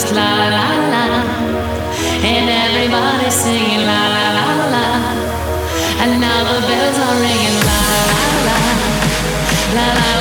just la la la, and everybody's singing la la la la, and now the bells are ringing la la la la la. la.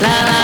la la